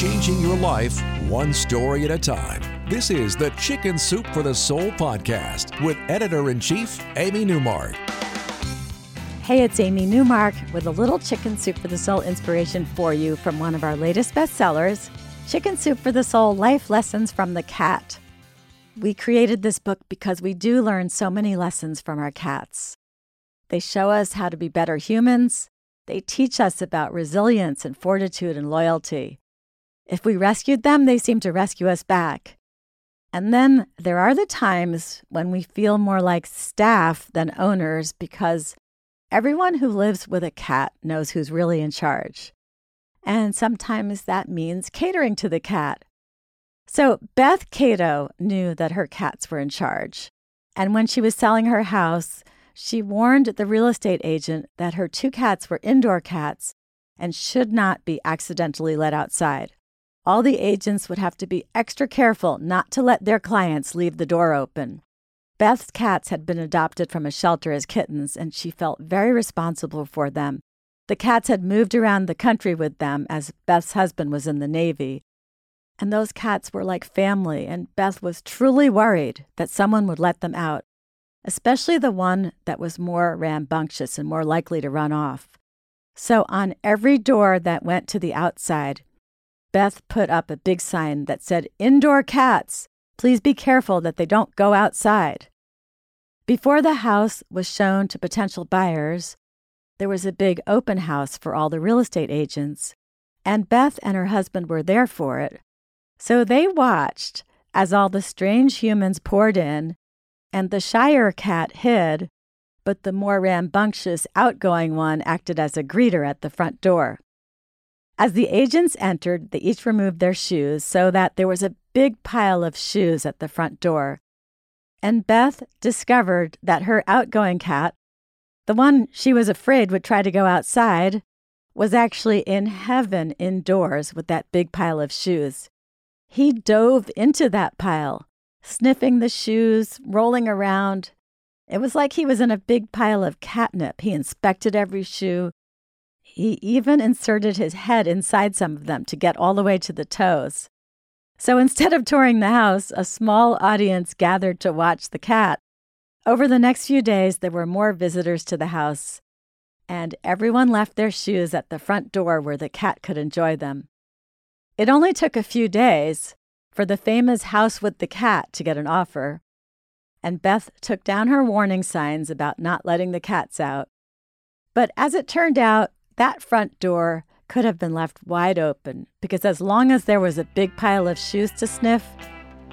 Changing your life one story at a time. This is the Chicken Soup for the Soul podcast with editor in chief, Amy Newmark. Hey, it's Amy Newmark with a little Chicken Soup for the Soul inspiration for you from one of our latest bestsellers, Chicken Soup for the Soul Life Lessons from the Cat. We created this book because we do learn so many lessons from our cats. They show us how to be better humans, they teach us about resilience and fortitude and loyalty. If we rescued them, they seem to rescue us back. And then there are the times when we feel more like staff than owners because everyone who lives with a cat knows who's really in charge. And sometimes that means catering to the cat. So Beth Cato knew that her cats were in charge. And when she was selling her house, she warned the real estate agent that her two cats were indoor cats and should not be accidentally let outside all the agents would have to be extra careful not to let their clients leave the door open. Beth's cats had been adopted from a shelter as kittens, and she felt very responsible for them. The cats had moved around the country with them as Beth's husband was in the Navy. And those cats were like family, and Beth was truly worried that someone would let them out, especially the one that was more rambunctious and more likely to run off. So, on every door that went to the outside, Beth put up a big sign that said, Indoor cats, please be careful that they don't go outside. Before the house was shown to potential buyers, there was a big open house for all the real estate agents, and Beth and her husband were there for it. So they watched as all the strange humans poured in, and the shyer cat hid, but the more rambunctious outgoing one acted as a greeter at the front door. As the agents entered, they each removed their shoes so that there was a big pile of shoes at the front door. And Beth discovered that her outgoing cat, the one she was afraid would try to go outside, was actually in heaven indoors with that big pile of shoes. He dove into that pile, sniffing the shoes, rolling around. It was like he was in a big pile of catnip. He inspected every shoe, he even inserted his head inside some of them to get all the way to the toes. So instead of touring the house, a small audience gathered to watch the cat. Over the next few days, there were more visitors to the house, and everyone left their shoes at the front door where the cat could enjoy them. It only took a few days for the famous house with the cat to get an offer, and Beth took down her warning signs about not letting the cats out. But as it turned out, that front door could have been left wide open because as long as there was a big pile of shoes to sniff,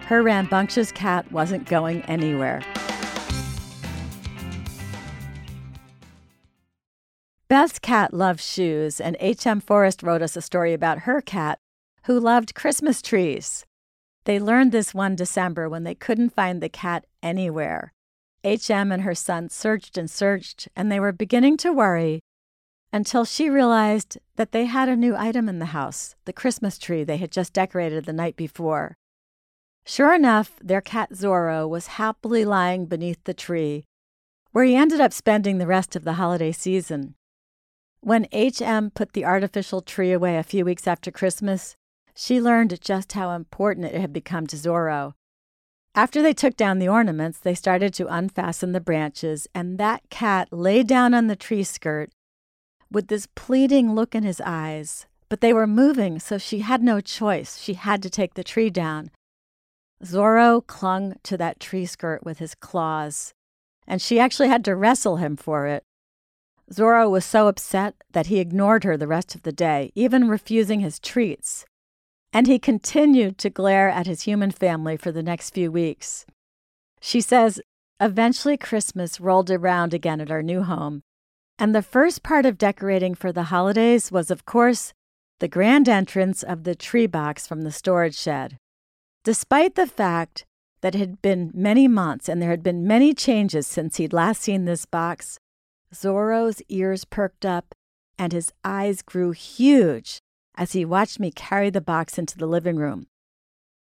her rambunctious cat wasn't going anywhere. Beth's cat loved shoes, and H.M. Forrest wrote us a story about her cat who loved Christmas trees. They learned this one December when they couldn't find the cat anywhere. H.M. and her son searched and searched, and they were beginning to worry until she realized that they had a new item in the house the Christmas tree they had just decorated the night before. Sure enough, their cat Zorro was happily lying beneath the tree, where he ended up spending the rest of the holiday season. When H.M. put the artificial tree away a few weeks after Christmas, she learned just how important it had become to Zorro. After they took down the ornaments, they started to unfasten the branches, and that cat lay down on the tree skirt with this pleading look in his eyes, but they were moving, so she had no choice. She had to take the tree down. Zorro clung to that tree skirt with his claws, and she actually had to wrestle him for it. Zorro was so upset that he ignored her the rest of the day, even refusing his treats. And he continued to glare at his human family for the next few weeks. She says Eventually, Christmas rolled around again at our new home, and the first part of decorating for the holidays was, of course, the grand entrance of the tree box from the storage shed. Despite the fact that it had been many months and there had been many changes since he'd last seen this box, Zorro's ears perked up and his eyes grew huge as he watched me carry the box into the living room.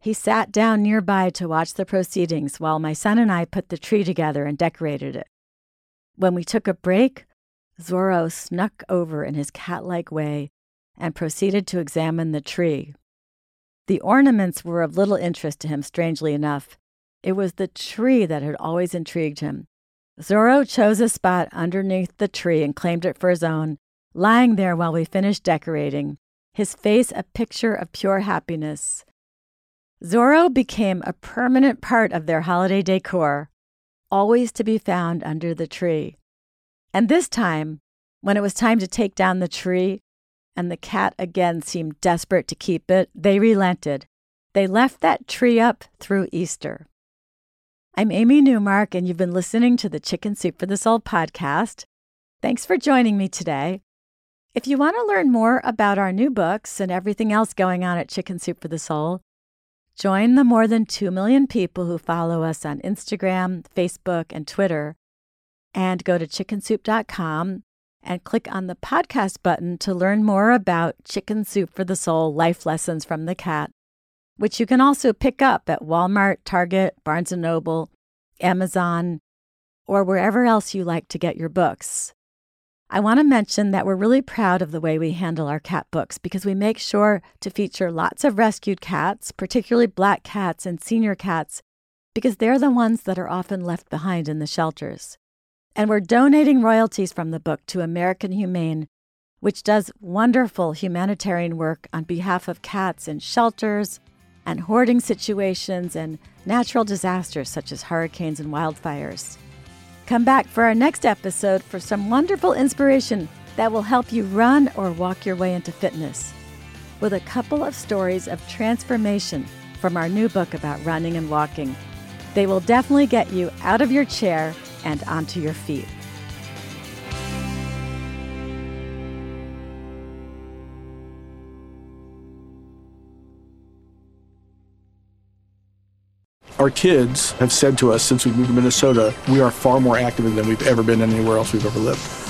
He sat down nearby to watch the proceedings while my son and I put the tree together and decorated it. When we took a break, Zorro snuck over in his cat like way and proceeded to examine the tree. The ornaments were of little interest to him, strangely enough. It was the tree that had always intrigued him. Zorro chose a spot underneath the tree and claimed it for his own, lying there while we finished decorating, his face a picture of pure happiness. Zorro became a permanent part of their holiday decor, always to be found under the tree. And this time, when it was time to take down the tree, and the cat again seemed desperate to keep it, they relented. They left that tree up through Easter. I'm Amy Newmark, and you've been listening to the Chicken Soup for the Soul podcast. Thanks for joining me today. If you want to learn more about our new books and everything else going on at Chicken Soup for the Soul, Join the more than 2 million people who follow us on Instagram, Facebook, and Twitter, and go to chickensoup.com and click on the podcast button to learn more about Chicken Soup for the Soul Life Lessons from the Cat, which you can also pick up at Walmart, Target, Barnes & Noble, Amazon, or wherever else you like to get your books. I want to mention that we're really proud of the way we handle our cat books because we make sure to feature lots of rescued cats, particularly black cats and senior cats, because they're the ones that are often left behind in the shelters. And we're donating royalties from the book to American Humane, which does wonderful humanitarian work on behalf of cats in shelters and hoarding situations and natural disasters such as hurricanes and wildfires. Come back for our next episode for some wonderful inspiration that will help you run or walk your way into fitness. With a couple of stories of transformation from our new book about running and walking. They will definitely get you out of your chair and onto your feet. Our kids have said to us since we moved to Minnesota, we are far more active than we've ever been anywhere else we've ever lived.